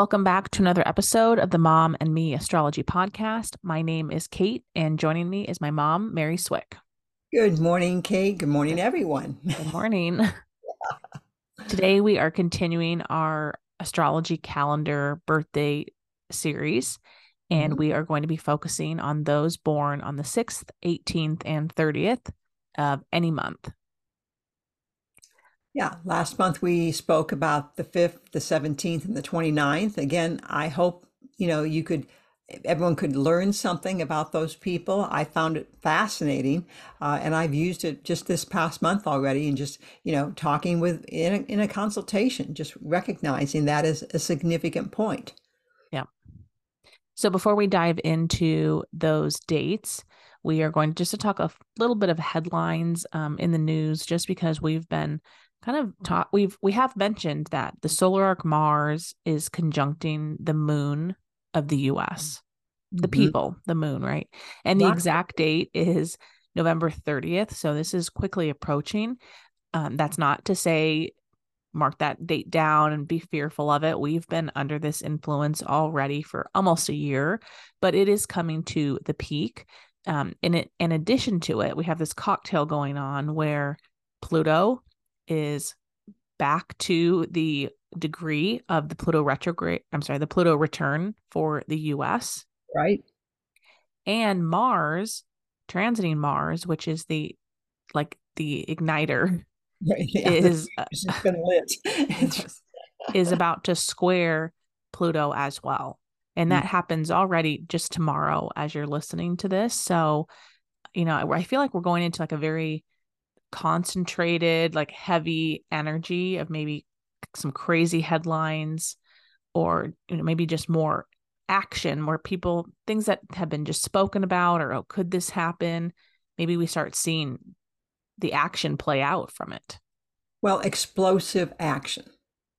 Welcome back to another episode of the Mom and Me Astrology Podcast. My name is Kate, and joining me is my mom, Mary Swick. Good morning, Kate. Good morning, everyone. Good morning. Today, we are continuing our astrology calendar birthday series, and mm-hmm. we are going to be focusing on those born on the 6th, 18th, and 30th of any month. Yeah, last month we spoke about the 5th, the 17th, and the 29th. Again, I hope, you know, you could everyone could learn something about those people. I found it fascinating, uh, and I've used it just this past month already, and just you know talking with in a, in a consultation, just recognizing that as a significant point. Yeah. So before we dive into those dates, we are going just to talk a little bit of headlines um, in the news, just because we've been kind of taught we've we have mentioned that the solar arc Mars is conjuncting the moon of the US. The mm-hmm. people, the moon, right? And the exact date is November 30th. So this is quickly approaching. Um, that's not to say mark that date down and be fearful of it. We've been under this influence already for almost a year, but it is coming to the peak. Um, in it, in addition to it, we have this cocktail going on where Pluto is back to the degree of the Pluto retrograde. I'm sorry, the Pluto return for the US. Right. And Mars, transiting Mars, which is the like the igniter, right. yeah, is is about to square Pluto as well. And that mm-hmm. happens already just tomorrow as you're listening to this. So, you know, I feel like we're going into like a very concentrated, like heavy energy of maybe some crazy headlines or you know maybe just more action where people things that have been just spoken about or oh could this happen? Maybe we start seeing the action play out from it. Well explosive action.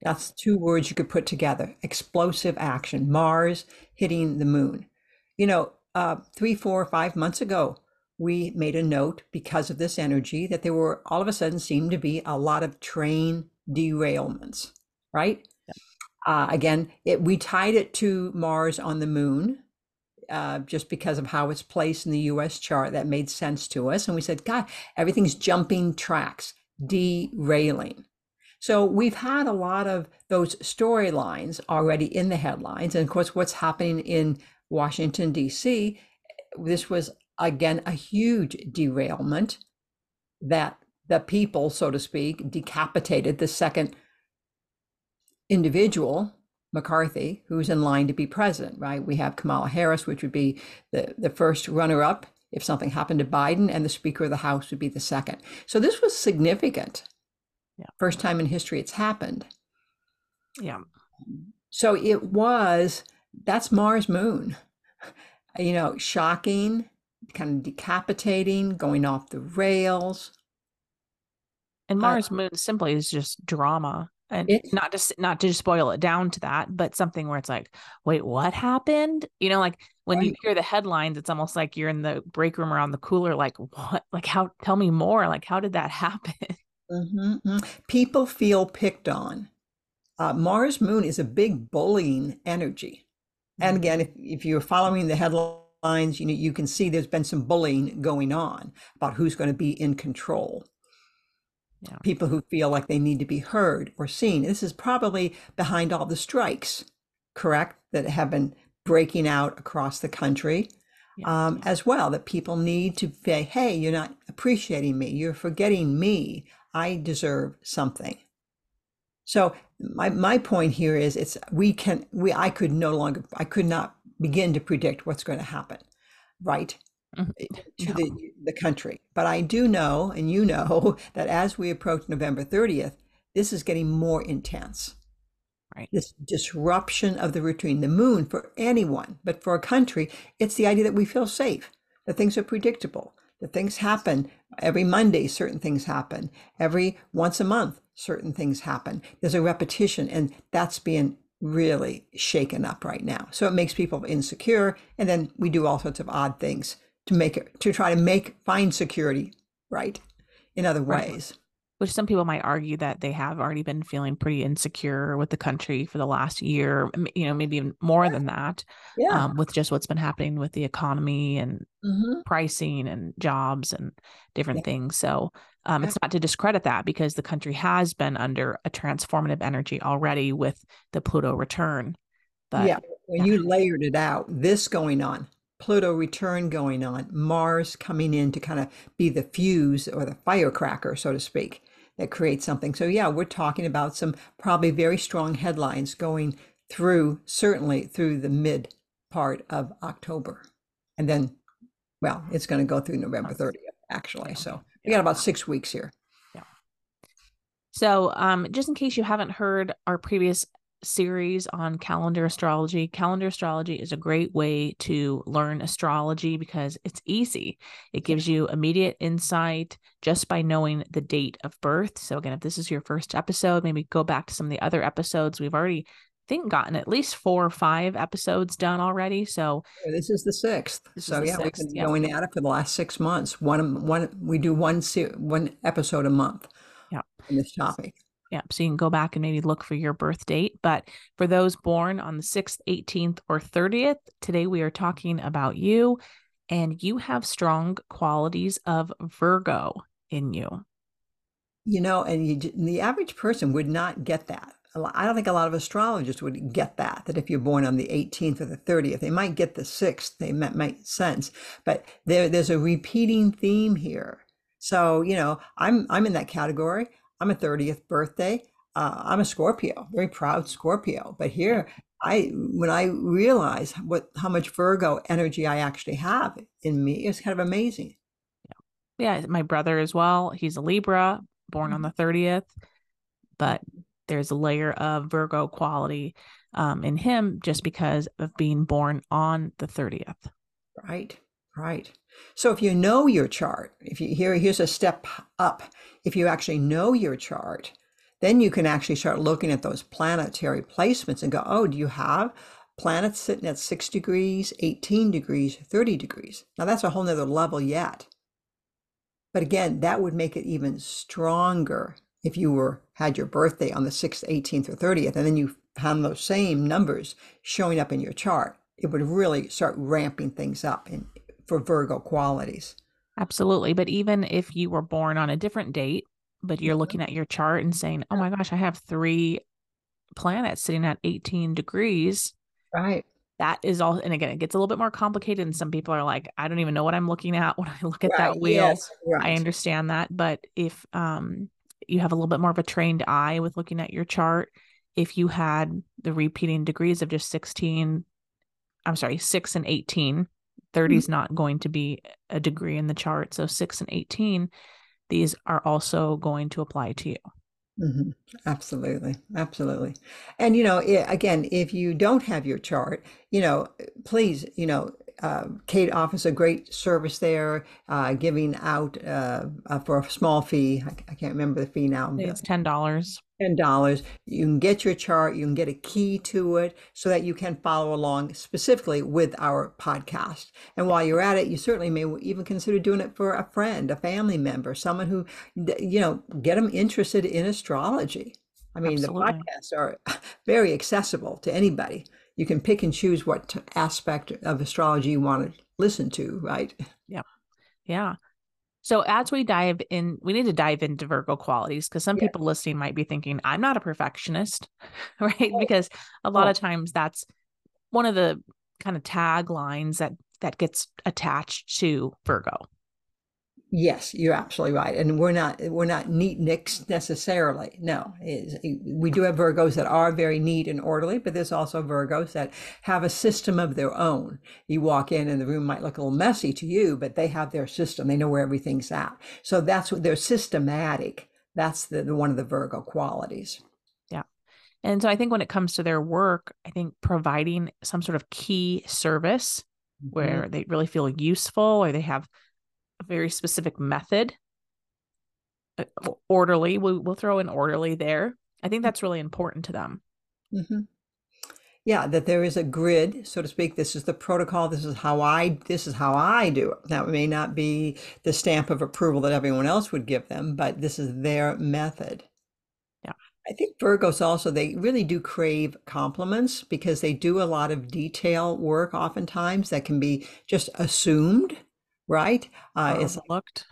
That's two words you could put together. Explosive action. Mars hitting the moon. You know uh, three four five months ago we made a note because of this energy that there were all of a sudden seemed to be a lot of train derailments, right? Uh, again, it, we tied it to Mars on the moon uh, just because of how it's placed in the US chart. That made sense to us. And we said, God, everything's jumping tracks, derailing. So we've had a lot of those storylines already in the headlines. And of course, what's happening in Washington, D.C., this was again a huge derailment that the people, so to speak, decapitated the second individual, McCarthy, who's in line to be president, right? We have Kamala Harris, which would be the, the first runner up if something happened to Biden, and the Speaker of the House would be the second. So this was significant. Yeah. First time in history it's happened. Yeah. So it was, that's Mars Moon. You know, shocking, kind of decapitating, going off the rails. And Mars uh, Moon simply is just drama. And not to not to just spoil it down to that, but something where it's like, wait, what happened? You know, like when right. you hear the headlines, it's almost like you're in the break room around the cooler, like, what? Like, how? Tell me more. Like, how did that happen? Mm-hmm. mm-hmm. People feel picked on. Uh, Mars Moon is a big bullying energy. Mm-hmm. And again, if, if you're following the headlines, you know you can see there's been some bullying going on about who's going to be in control yeah. people who feel like they need to be heard or seen. This is probably behind all the strikes, correct, that have been breaking out across the country yeah. um, as well. That people need to say, hey, you're not appreciating me, you're forgetting me, I deserve something. So my, my point here is it's we can we I could no longer I could not begin to predict what's going to happen, right? Mm-hmm. to no. the, the country. But I do know, and you know, that as we approach November 30th, this is getting more intense. Right. This disruption of the routine, the moon for anyone, but for a country, it's the idea that we feel safe, that things are predictable, that things happen every Monday, certain things happen. Every once a month, certain things happen. There's a repetition, and that's being really shaken up right now. So it makes people insecure, and then we do all sorts of odd things to make it to try to make find security, right? In other Right. ways. which some people might argue that they have already been feeling pretty insecure with the country for the last year, you know, maybe even more than that, Yeah. um, with just what's been happening with the economy and Mhm. pricing and jobs and different Yeah. things. So um, it's not to discredit that because the country has been under a transformative energy already with the Pluto return. But yeah. When yeah. you layered it out, this going on, Pluto return going on, Mars coming in to kind of be the fuse or the firecracker, so to speak, that creates something. So, yeah, we're talking about some probably very strong headlines going through, certainly through the mid part of October. And then, well, it's going to go through November 30th, actually. So, we got about six weeks here. Yeah. So, um, just in case you haven't heard our previous series on calendar astrology, calendar astrology is a great way to learn astrology because it's easy. It gives you immediate insight just by knowing the date of birth. So, again, if this is your first episode, maybe go back to some of the other episodes. We've already, think, gotten at least four or five episodes done already. So, This is the sixth. This So yeah, we've been yeah. going at it for the last six months. One, one, we do one, se- one episode a month. Yeah. On this topic. Yeah, so you can go back and maybe look for your birth date. But for those born on the 6th, 18th, or 30th, today we are talking about you, and you have strong qualities of Virgo in you. You know, and you, the average person would not get that. I don't think a lot of astrologers would get that, that if you're born on the 18th or the 30th, they might get the 6th, they might make sense. But there, there's a repeating theme here. So, you know, I'm, I'm in that category. I'm a 30th birthday. Uh, I'm a Scorpio, very proud Scorpio. But here, I, when I realize what, how much Virgo energy I actually have in me, it's kind of amazing. Yeah. Yeah, my brother as well. He's a Libra, born on the 30th, but there's a layer of Virgo quality um, in him just because of being born on the 30th. Right, right. So if you know your chart, if you here, here's a step up. If you actually know your chart, then you can actually start looking at those planetary placements and go, oh, do you have planets sitting at six degrees, 18 degrees, 30 degrees? Now that's a whole nother level yet. But again, that would make it even stronger if you were had your birthday on the 6th, 18th, or 30th, and then you found those same numbers showing up in your chart. It would really start ramping things up in, for Virgo qualities. Absolutely. But even if you were born on a different date, but you're looking at your chart and saying, oh my gosh, I have three planets sitting at 18 degrees, Right. that is all. And again, it gets a little bit more complicated. And some people are like, I don't even know what I'm looking at when I look at that wheel. yes, I understand that. But if um, you have a little bit more of a trained eye with looking at your chart, if you had the repeating degrees of just 16, I'm sorry, 6 and 18, 30 is not going to be a degree in the chart. So 6 and 18, these are also going to apply to you. Mhm. Absolutely, absolutely. And you know, again, if you don't have your chart, you know, please, you know, uh, Kate offers a great service there, uh, giving out uh, uh, for a small fee. I, I can't remember the fee now. I think but- It's $10. ten dollars. You can get your chart, you can get a key to it so that you can follow along specifically with our podcast. And while you're at it, you certainly may even consider doing it for a friend, a family member, someone who, you know, get them interested in astrology. I mean, Absolutely. the podcasts are very accessible to anybody. You can pick and choose what aspect of astrology you want to listen to, right? Yeah. Yeah. So as we dive in, we need to dive into Virgo qualities because some Yeah. people listening might be thinking, I'm not a perfectionist, right? Because a lot Oh. of times that's one of the kind of taglines that that gets attached to Virgo. Yes, you're absolutely right. And we're not we're not neat nicks necessarily. No, Is- we do have Virgos that are very neat and orderly, but there's also Virgos that have a system of their own. You walk in and the room might look a little messy to you, but they have their system. They know where everything's at. So that's what they're systematic. That's the, the one of the Virgo qualities. Yeah. And so I think when it comes to their work, I think providing some sort of key service mm-hmm. where they really feel useful or they have a very specific method. Uh, orderly we, will throw in orderly there. I think that's really important to them. Mm-hmm. yeah that there is a grid so to speak. This is the protocol. This is how i this is how i do it. Now it may not be the stamp of approval that everyone else would give them but this is their method. Yeah. I think Virgos also, they really do crave compliments because they do a lot of detail work oftentimes that can be just assumed right? Uh, overlooked.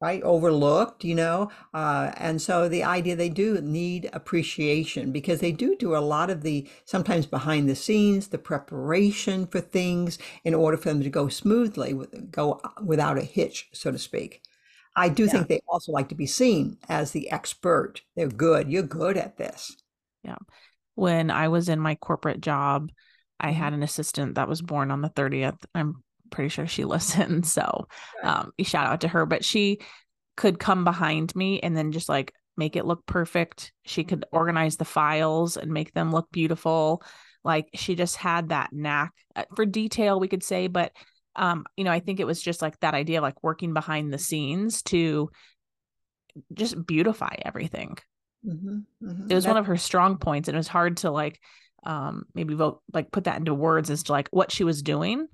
Right, overlooked, you know, uh, and so the idea they do need appreciation because they do do a lot of the sometimes behind the scenes, the preparation for things in order for them to go smoothly, go without a hitch, so to speak. I do yeah. think they also like to be seen as the expert. They're good. You're good at this. Yeah. When I was in my corporate job, I mm-hmm. had an assistant that was born on the 30th. I'm pretty sure she listens. So um, shout out to her. But she could come behind me and then just like make it look perfect. She could mm-hmm. organize the files and make them look beautiful. Like she just had that knack uh, for detail, we could say. But um, you know, I think it was just like that idea of like working behind the scenes to just beautify everything. Mm-hmm, mm-hmm. It was one of her strong points, and it was hard to like um maybe vote like put that into words as to like what she was doing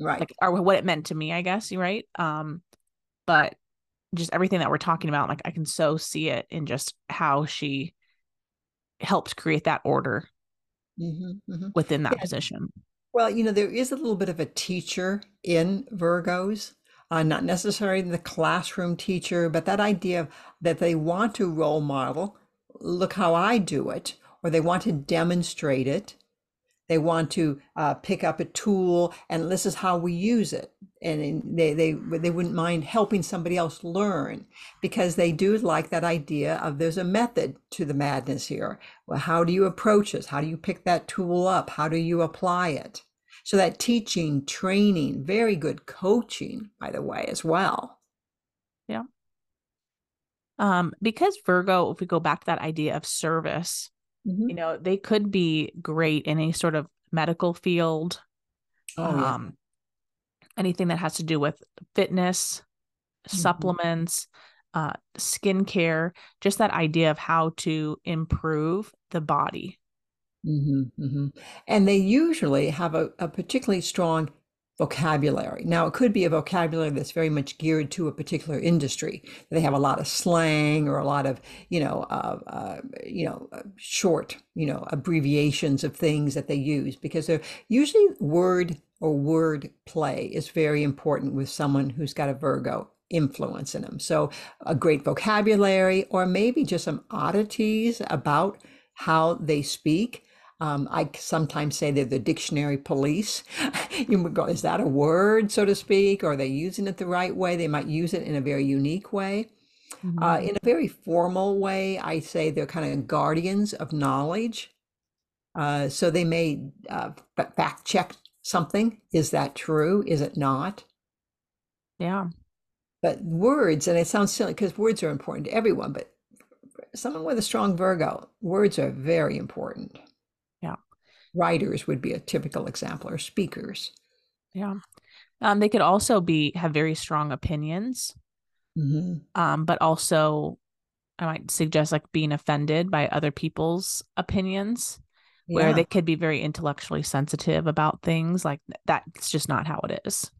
right like or what it meant to me i guess you're right um but just everything that we're talking about like i can so see it in just how she helped create that order mm-hmm, mm-hmm. within that yeah. position well you know there is a little bit of a teacher in virgos uh, not necessarily the classroom teacher but that idea of, that they want to role model look how i do it or they want to demonstrate it they want to uh, pick up a tool and this is how we use it. And they, they they wouldn't mind helping somebody else learn because they do like that idea of there's a method to the madness here. Well how do you approach this? How do you pick that tool up? How do you apply it? So that teaching training very good coaching by the way as well. Yeah. Um because virgo if we go back to that idea of service Mm-hmm. You know, they could be great in any sort of medical field. Oh, um, yeah. anything that has to do with fitness, mm-hmm. supplements, uh, skincare, just that idea of how to improve the body. Mm-hmm, mm-hmm. And they usually have a, a particularly strong vocabulary. Now, it could be a vocabulary that's very much geared to a particular industry. They have a lot of slang or a lot of, you know, uh, uh, you know, uh, short, you know, abbreviations of things that they use because they're usually word or word play is very important with someone who's got a Virgo influence in them. So, a great vocabulary or maybe just some oddities about how they speak um, I sometimes say they're the dictionary police. you would go, is that a word, so to speak? Or are they using it the right way? They might use it in a very unique way. Mm-hmm. Uh, in a very formal way, I say they're kind of guardians of knowledge. Uh, so they may uh, fact check something. Is that true? Is it not? Yeah. But words, and it sounds silly because words are important to everyone, but someone with a strong Virgo, words are very important writers would be a typical example or speakers yeah um, they could also be have very strong opinions mm-hmm. um, but also i might suggest like being offended by other people's opinions yeah. where they could be very intellectually sensitive about things like that's just not how it is.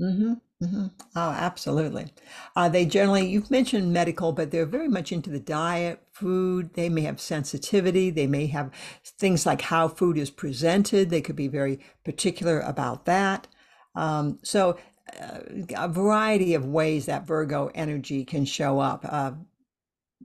Mm-hmm. Mm-hmm. Oh, absolutely. Uh, they generally, you've mentioned medical, but they're very much into the diet, food. They may have sensitivity. They may have things like how food is presented. They could be very particular about that. Um, so, uh, a variety of ways that Virgo energy can show up. Uh,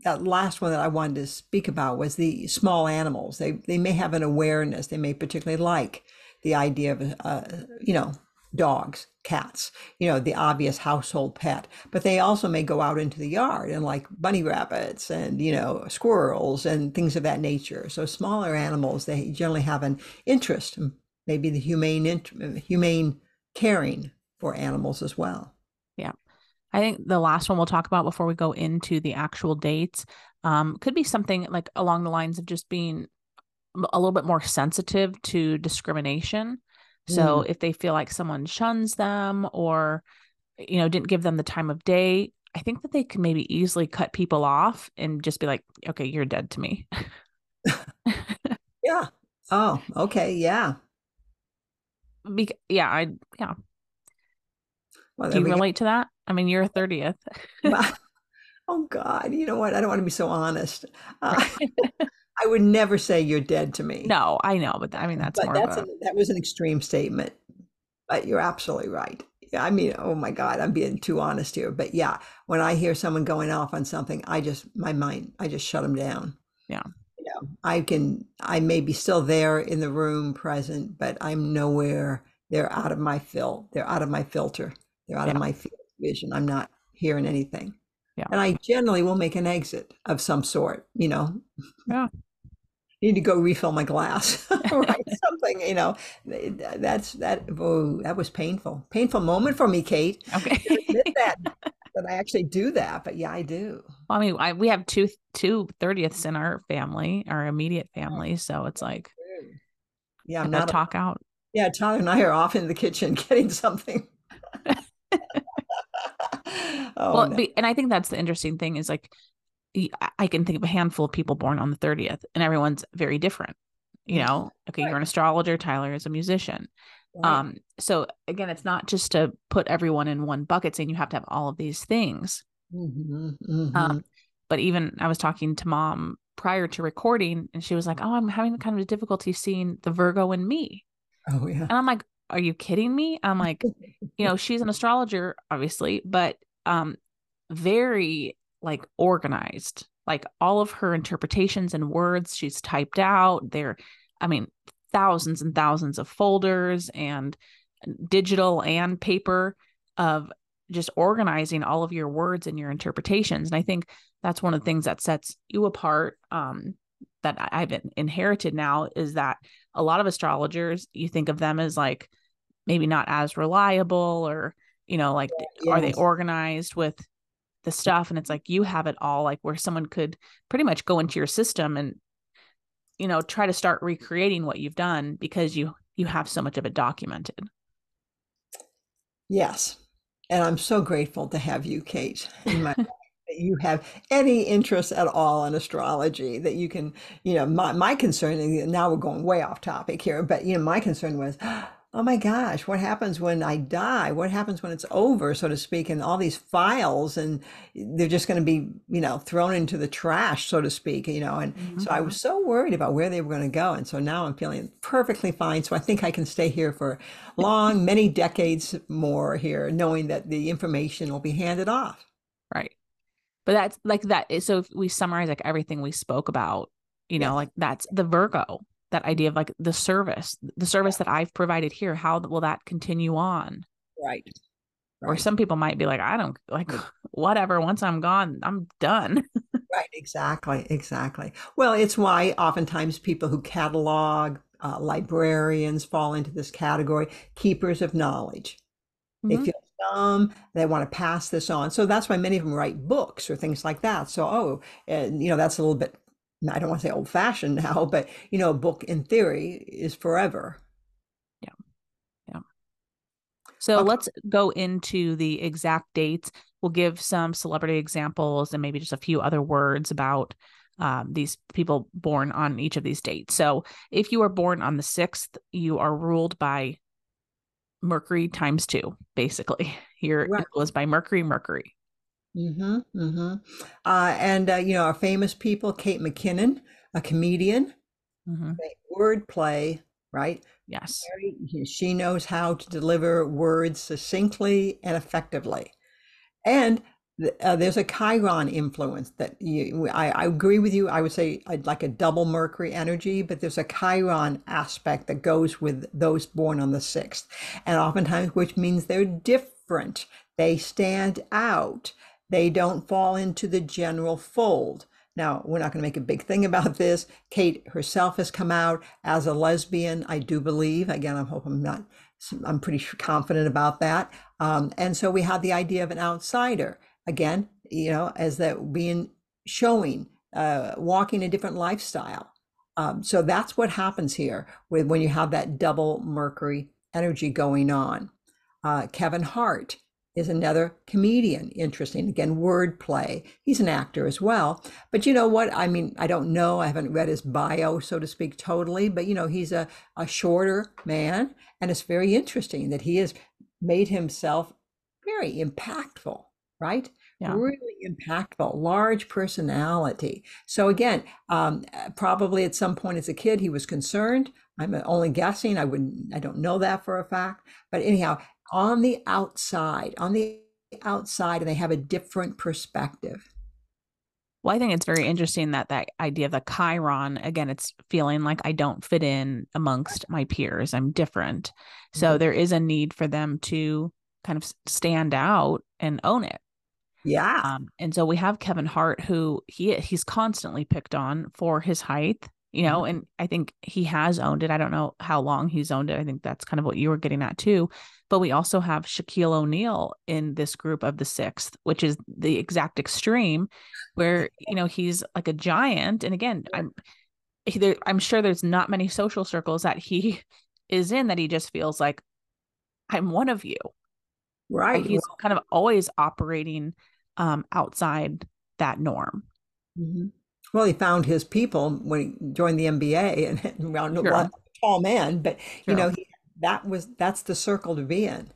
that last one that I wanted to speak about was the small animals. They they may have an awareness. They may particularly like the idea of, uh, you know, dogs, cats, you know, the obvious household pet. But they also may go out into the yard and like bunny rabbits and, you know, squirrels and things of that nature. So smaller animals, they generally have an interest, maybe the humane, humane caring for animals as well. Yeah. I think the last one we'll talk about before we go into the actual dates um, could be something like along the lines of just being a little bit more sensitive to discrimination. So Mm. if they feel like someone shuns them or, you know, didn't give them the time of day, I think that they can maybe easily cut people off and just be like, okay, you're dead to me. Yeah. Oh, okay. Yeah. Bec- yeah, I, yeah. Well, Do you relate to that? I mean, you're a 30th. oh God, you know what? I don't want to be so honest. Uh, I would never say you're dead to me. No, I know, but I mean, that's but that's a, a, that was an extreme statement. But you're absolutely right. I mean, oh my God, I'm being too honest here. But yeah, when I hear someone going off on something, I just my mind, I just shut them down. Yeah. You know, I can, I may be still there in the room, present, but I'm nowhere. They're out of my fill. They're out of my filter. They're out of my field vision. I'm not hearing anything. Yeah. And I generally will make an exit of some sort. You know. Yeah. Need to go refill my glass, or Something, you know. That's that. Oh, that was painful. Painful moment for me, Kate. okay. That that I actually do that, but yeah, I do. Well, I mean, I, we have two two thirtieths in our family, our immediate oh, family, so it's like Yeah, I'm not. a- out. yeah, Tyler and I are off in the kitchen getting something. oh, well, no. and I think that's the interesting thing is like I can think of a handful of people born on the thirtieth, and everyone's very different. You know, okay, Right. you're an astrologer. Tyler is a musician. Right. Um, so again, it's not just to put everyone in one bucket, saying you have to have all of these things. Mhm, mhm. Um, but even I was talking to mom prior to recording, and she was like, "Oh, I'm having kind of a difficulty seeing the Virgo in me." oh yeah. And I'm like, are you kidding me? I'm like, you know, she's an astrologer, obviously, but um very like organized. Like all of her interpretations and words she's typed out. There, I mean, thousands and thousands of folders and digital and paper of just organizing all of your words and your interpretations. And I think that's one of the things that sets you apart. Um, that I've inherited now is that a lot of astrologers, you think of them as like maybe not as reliable or, you know, like are they organized with the stuff? And it's like you have it all, like where someone could pretty much go into your system and, you know, try to start recreating what you've done because you you have so much of it documented. Yes. And I'm so grateful to have you, Kate, in my that you have any interest at all in astrology, that you can, you know, my, my concern, and now we're going way off topic here, but, you know, my concern was, oh my gosh, what happens when I die? What happens when it's over, so to speak, and all these files, and they're just going to be, you know, thrown into the trash, so to speak, you know, and so I was mm-hmm. so worried about where they were going to go. And so now I'm feeling perfectly fine. So I think I can stay here for long, many decades more here, knowing that the information will be handed off. Right. But that's like that. So if we summarize like everything we spoke about, you know, Yes. like that's the Virgo, that idea of like the service, the service that I've provided here. How will that continue on? Right. Or some people might be like, I don't like whatever. Once I'm gone, I'm done. Right, exactly, exactly. Well, it's why oftentimes people who catalog, uh, librarians fall into this category, keepers of knowledge. They Mhm. feel dumb, they want to pass this on. So that's why many of them write books or things like that. So, oh, and you know, that's a little bit, I don't want to say old fashioned now, but you know, a book in theory is forever. Yeah. Yeah. So Okay. let's go into the exact dates. We'll give some celebrity examples and maybe just a few other words about um, these people born on each of these dates. So if you are born on the 6th, you are ruled by Mercury times two, basically. You're Right. by Mercury, Mercury. Mm-hmm, mm-hmm. Uh, and uh, you know, our famous people, Kate McKinnon, a comedian, Mhm. wordplay, right? Yes. She knows how to deliver words succinctly and effectively. And uh, there's a Chiron influence that you, I, I agree with you. I would say I'd like a double Mercury energy, but there's a Chiron aspect that goes with those born on the 6th. And oftentimes, which means they're different. They stand out. They don't fall into the general fold. Now, we're not going to make a big thing about this. Kate herself has come out as a lesbian, I do believe. Again, I hope I'm not, I'm pretty confident about that. Um, and so we have the idea of an outsider again, you know, as that being showing, uh, walking a different lifestyle. Um, so that's what happens here with when you have that double Mercury energy going on. Uh, Kevin Hart is another comedian. Interesting. Again, wordplay. He's an actor as well. But you know what? I mean, I don't know. I haven't read his bio, so to speak, totally. But you know, he's a, a shorter man. And it's very interesting that he has made himself very impactful, right? Yeah. Really impactful, large personality. So again, um, probably at some point as a kid, he was concerned. I'm only guessing. I wouldn't. I don't know that for a fact. But anyhow, on the outside, on the outside, and they have a different perspective. Well, I think it's very interesting that that idea of the Chiron, again, it's feeling like I don't fit in amongst my peers. I'm different. So mm-hmm. there is a need for them to kind of stand out and own it. Yeah. Um, and so we have Kevin Hart, who he he's constantly picked on for his height you know mm-hmm. and i think he has owned it i don't know how long he's owned it i think that's kind of what you were getting at too but we also have shaquille o'neal in this group of the sixth which is the exact extreme where you know he's like a giant and again i'm there, i'm sure there's not many social circles that he is in that he just feels like i'm one of you right he's well, kind of always operating um outside that norm mm-hmm. Well, he found his people when he joined the NBA and around sure. a tall man, but sure. you know, he, that was that's the circle to be in.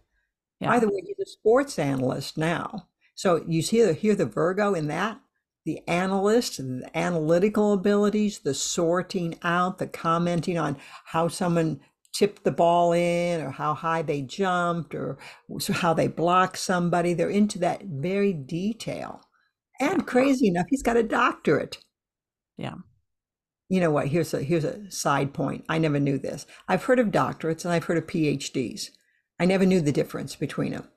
Yeah. By the way, he's a sports analyst now. So you see the hear the Virgo in that? The analyst, the analytical abilities, the sorting out, the commenting on how someone tipped the ball in or how high they jumped or how they blocked somebody. They're into that very detail. And crazy enough, he's got a doctorate. Yeah. You know what? Here's a here's a side point. I never knew this. I've heard of doctorates and I've heard of PhDs. I never knew the difference between them.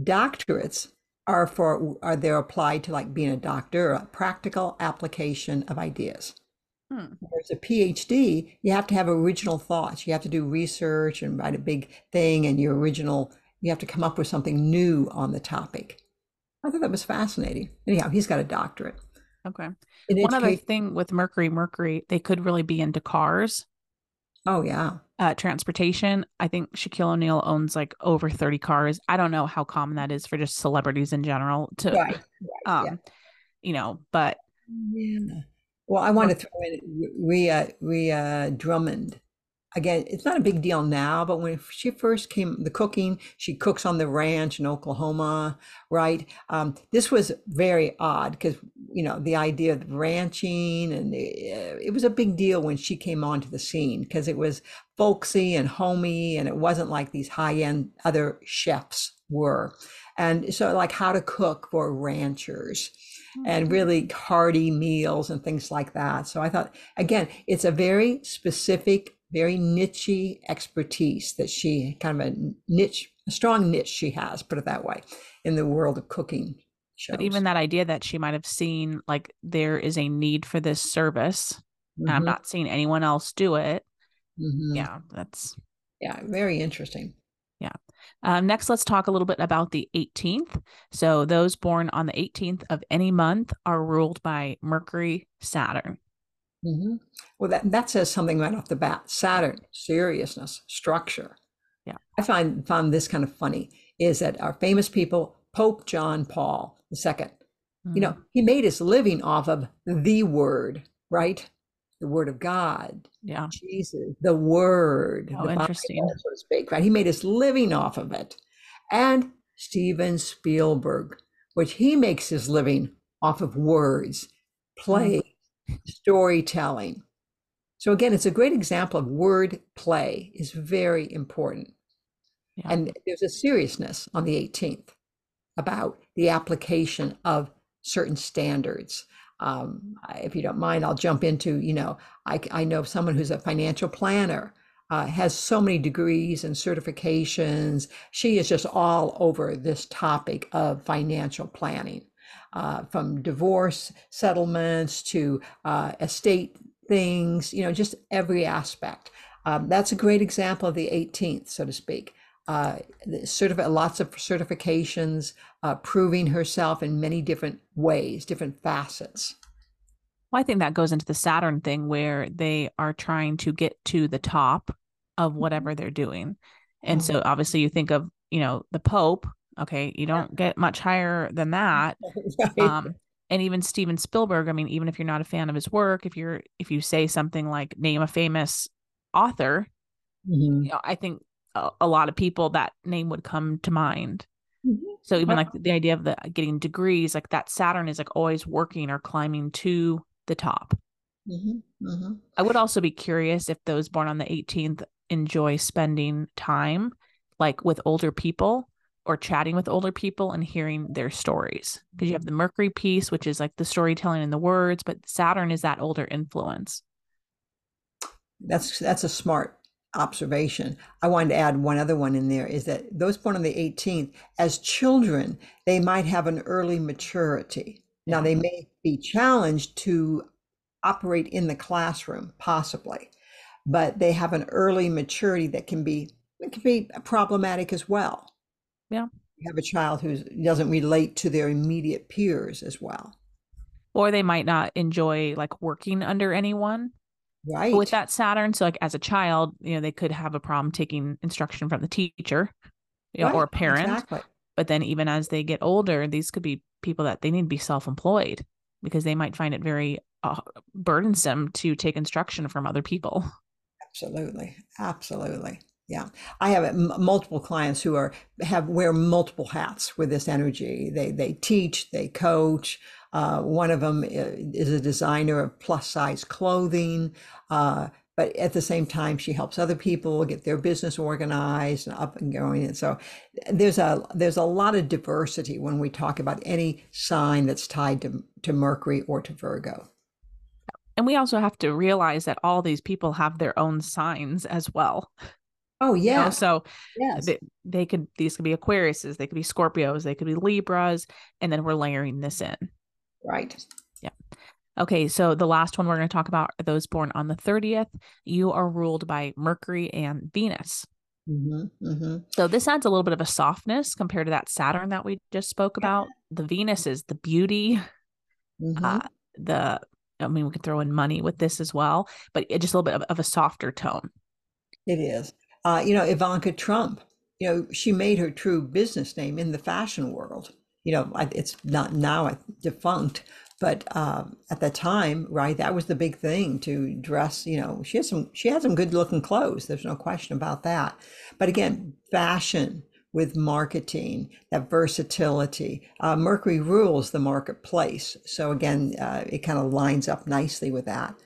Doctorates are for are they're applied to like being a doctor, a practical application of ideas. Hmm. Whereas a PhD, you have to have original thoughts. You have to do research and write a big thing, and your original, you have to come up with something new on the topic. I thought that was fascinating. Anyhow, he's got a doctorate. Okay. In One other thing with Mercury, Mercury, they could really be into cars. Oh yeah. Uh, transportation. I think Shaquille O'Neal owns like over 30 cars. I don't know how common that is for just celebrities in general to right, right, um yeah. you know, but yeah. Well, I want to throw in Ree Ree Drummond again, it's not a big deal now, but when she first came, the cooking, she cooks on the ranch in Oklahoma, right? Um, this was very odd because, you know, the idea of ranching and it, it was a big deal when she came onto the scene because it was folksy and homey and it wasn't like these high end other chefs were. And so, like, how to cook for ranchers and mm-hmm. really hearty meals and things like that. So I thought, again, it's a very specific very niche expertise that she kind of a niche, a strong niche she has, put it that way, in the world of cooking. Shows. But even that idea that she might have seen like there is a need for this service, mm-hmm. I'm not seeing anyone else do it. Mm-hmm. Yeah, that's yeah, very interesting. Yeah. Um, next, let's talk a little bit about the 18th. So, those born on the 18th of any month are ruled by Mercury, Saturn. Mm-hmm. Well, that, that says something right off the bat. Saturn, seriousness, structure. Yeah. I find found this kind of funny is that our famous people, Pope John Paul II, mm-hmm. you know, mm-hmm. he made his living off of the word, right? The word of God. Yeah. Jesus, the word. Oh, the interesting. Bible, so to speak, right? He made his living off of it. And Steven Spielberg, which he makes his living off of words, play, mm-hmm storytelling. So again, it's a great example of word play is very important. Yeah. And there's a seriousness on the 18th about the application of certain standards. Um, if you don't mind, I'll jump into, you know, I, I know someone who's a financial planner, uh, has so many degrees and certifications. She is just all over this topic of financial planning uh, from divorce settlements to uh, estate things, you know, just every aspect. Um, that's a great example of the 18th, so to speak. uh, certif- lots of certifications, uh, proving herself in many different ways, different facets. Well, I think that goes into the Saturn thing where they are trying to get to the top of Mm-hmm. whatever they're doing. And so obviously you think of, you know, the Pope, okay, you don't get much higher than that. Right. Um and even Steven Spielberg, I mean, even if you're not a fan of his work, if you're if you say something like name a famous author, Mhm. you know, I think a, a lot of people that name would come to mind. Mhm. So even like the idea of the getting degrees, like that Saturn is like always working or climbing to the top. Mhm. Mhm. I would also be curious if those born on the 18th enjoy spending time like with older people or chatting with older people and hearing their stories. Because you have mm-hmm. the Mercury piece, which is like the storytelling and the words, but Saturn is that older influence. That's that's a smart observation. I wanted to add one other one in there is that those born on the 18th, as children, they might have an early maturity. Now they may be challenged to operate in the classroom, possibly, but they have an early maturity that can be it can be problematic as well. Yeah. You have a child who doesn't relate to their immediate peers as well. Or they might not enjoy like working under anyone Right. with that Saturn. So like as a child, you know, they could have a problem taking instruction from the teacher you know, or parent. Exactly. But then even as they get older, these could be people that they need to be self-employed because they might find it very uh, burdensome to take instruction from other people. Absolutely, absolutely. Yeah, I have multiple clients who are have wear multiple hats with this energy. They they teach, they coach. Uh, one of them is a designer of plus size clothing, uh, but at the same time, she helps other people get their business organized and up and going. And so there's a there's a lot of diversity when we talk about any sign that's tied to to Mercury or to Virgo. And we also have to realize that all these people have their own signs as well. Oh you know? yeah, So yes. they, they could these could be Aquariuses, they could be Scorpios, they could be Libras, and then we're layering this in. Right. Yeah. Okay, so the last one we're going to talk about are those born on the 30th. You are ruled by Mercury and Venus. hmm hmm So this adds a little bit of a softness compared to that Saturn that we just spoke about. The Venus is the beauty, hmm uh, the I mean, we could throw in money with this as well, but it just a little bit of, of a softer tone. It is. Uh, you know, Ivanka Trump, you know, she made her true business name in the fashion world. You know, it's not now uh, defunct, but um, at the time, right, that was the big thing to dress. You know, she had some she had some good looking clothes. There's no question about that. But again, fashion with marketing, that versatility. Uh, Mercury rules the marketplace. So again, uh, it kind of lines up nicely with that.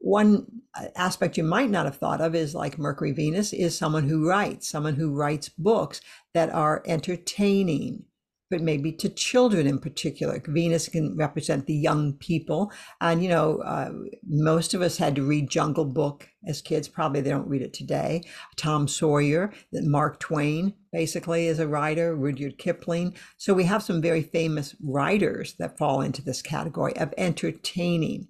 One uh, aspect you might not have thought of is like Mercury Venus is someone who writes, someone who writes books that are entertaining, but maybe to children in particular. Venus can represent the young people. And, you know, uh, most of us had to read Jungle Book as kids. Probably they don't read it today. Tom Sawyer, Mark Twain basically is a writer, Rudyard Kipling. So we have some very famous writers that fall into this category of entertaining.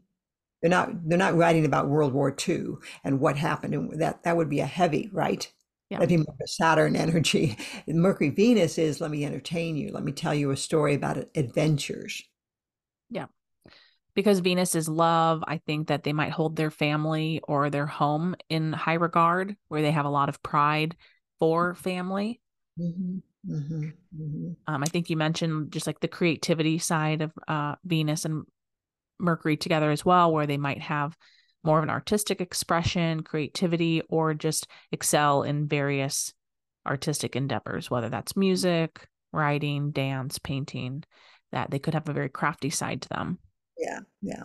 They're not they're not writing about World War II and what happened, and that that would be a heavy, right? Yeah. That'd be more of a Saturn energy. Mercury Venus is let me entertain you, let me tell you a story about adventures. Yeah. Because Venus is love, I think that they might hold their family or their home in high regard, where they have a lot of pride for family. hmm hmm hmm Um, I think you mentioned just like the creativity side of uh, Venus and Mercury together as well, where they might have more of an artistic expression, creativity, or just excel in various artistic endeavors, whether that's music, writing, dance, painting, that they could have a very crafty side to them. Yeah, yeah.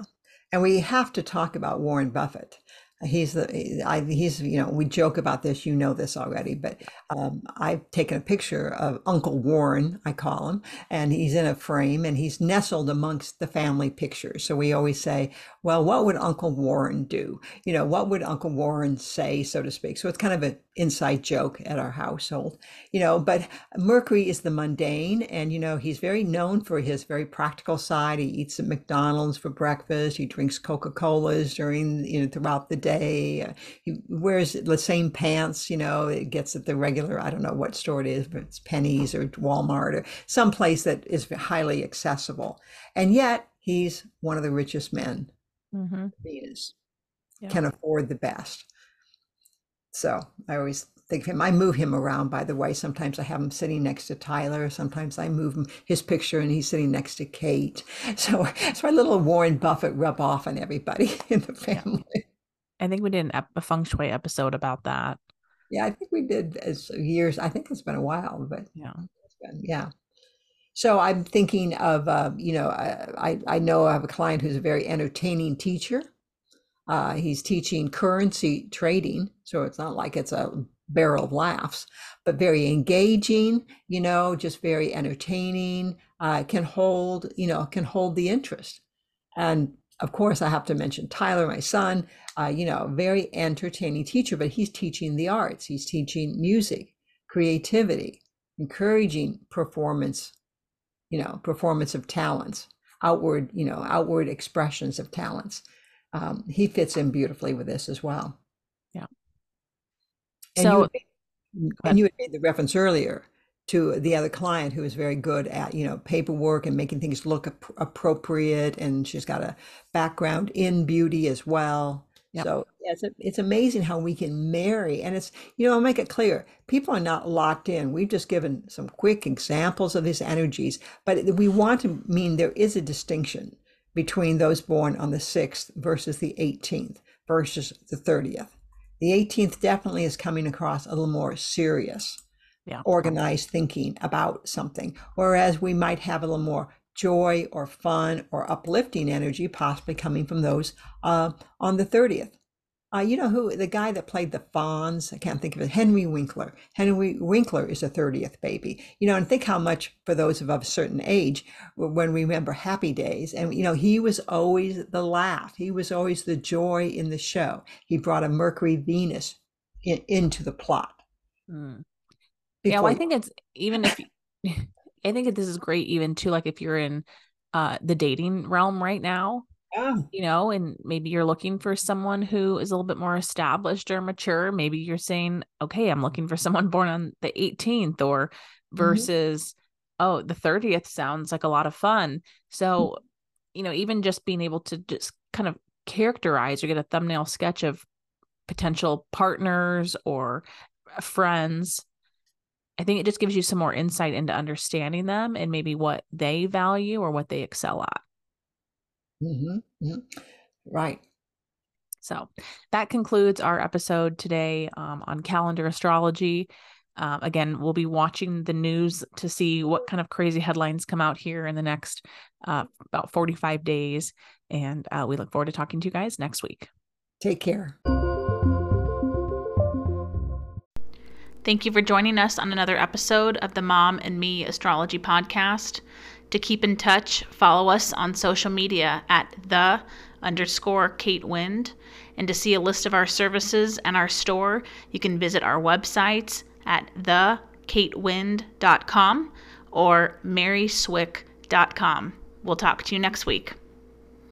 And we have to talk about Warren Buffett. He's the I, he's you know we joke about this you know this already but um, I've taken a picture of Uncle Warren I call him and he's in a frame and he's nestled amongst the family pictures. So we always say well what would Uncle Warren do? You know what would Uncle Warren say? so to speak. So it's kind of an inside joke at our household you know but Mercury is the mundane and you know he's very known for his very practical side he eats at McDonald's for breakfast he drinks Coca-Colas during you know throughout the day. He wears the same pants, you know, it gets at the regular, I don't know what store it is, but it's Penney's or Walmart or some place that is highly accessible. And yet he's one of the richest men. Mm-hmm. He is, Yeah. can afford the best. So I always think of him. I move him around, by the way. Sometimes I have him sitting next to Tyler. Sometimes I move him his picture and he's sitting next to Kate. So it's my little Warren Buffett rub off on everybody in the family. I think we did an ep- a feng shui episode about that. Yeah, I think we did as years. I think it's been a while, but Yeah. it's been, yeah. So I'm thinking of, uh, you know, I I know I have a client who's a very entertaining teacher. Uh, he's teaching currency trading, so it's not like it's a barrel of laughs, but very engaging. You know, just very entertaining. Uh, can hold, you know, can hold the interest. And of course, I have to mention Tyler, my son. Uh, you know, very entertaining teacher, but he's teaching the arts. He's teaching music, creativity, encouraging performance. You know, performance of talents, outward, you know, outward expressions of talents. Um, he fits in beautifully with this as well. Yeah. And So- you, made- and you had made the reference earlier to the other client who is very good at, you know, paperwork and making things look ap- appropriate, and she's got a background in beauty as well. Yep. So yeah, it's, it's amazing how we can marry, and it's you know, I'll make it clear, people are not locked in. We've just given some quick examples of these energies, but we want to mean there is a distinction between those born on the 6th versus the 18th versus the 30th. The 18th definitely is coming across a little more serious, Yeah. organized thinking about something, whereas we might have a little more joy or fun or uplifting energy possibly coming from those uh, on the 30th. Uh, you know who the guy that played the Fonz? I can't think of it. Henry Winkler. Henry Winkler is a 30th baby. You know, and think how much for those of a certain age when we remember Happy Days. And you know, he was always the laugh. He was always the joy in the show. He brought a Mercury Venus in, into the plot. Mm. Yeah, well, I think it's even if you- I think this is great even too like if you're in uh the dating realm right now, Oh, you know, and maybe you're looking for someone who is a little bit more established or mature, maybe you're saying, "Okay, I'm looking for someone born on the 18th or versus oh, the 30th sounds like a lot of fun." So, you know, even just being able to just kind of characterize or get a thumbnail sketch of potential partners or uh, friends I think it just gives you some more insight into understanding them and maybe what they value or what they excel at. Mhm, mhm. right. So that concludes our episode today um, on calendar astrology. Um, again, we'll be watching the news to see what kind of crazy headlines come out here in the next uh, about 45 days. And uh, we look forward to talking to you guys next week. Take care. Thank you for joining us on another episode of the Mom and Me Astrology Podcast. To keep in touch, follow us on social media at the underscore Kate Wind. And to see a list of our services and our store, you can visit our websites at thekatewind.com or maryswick.com. We'll talk to you next week.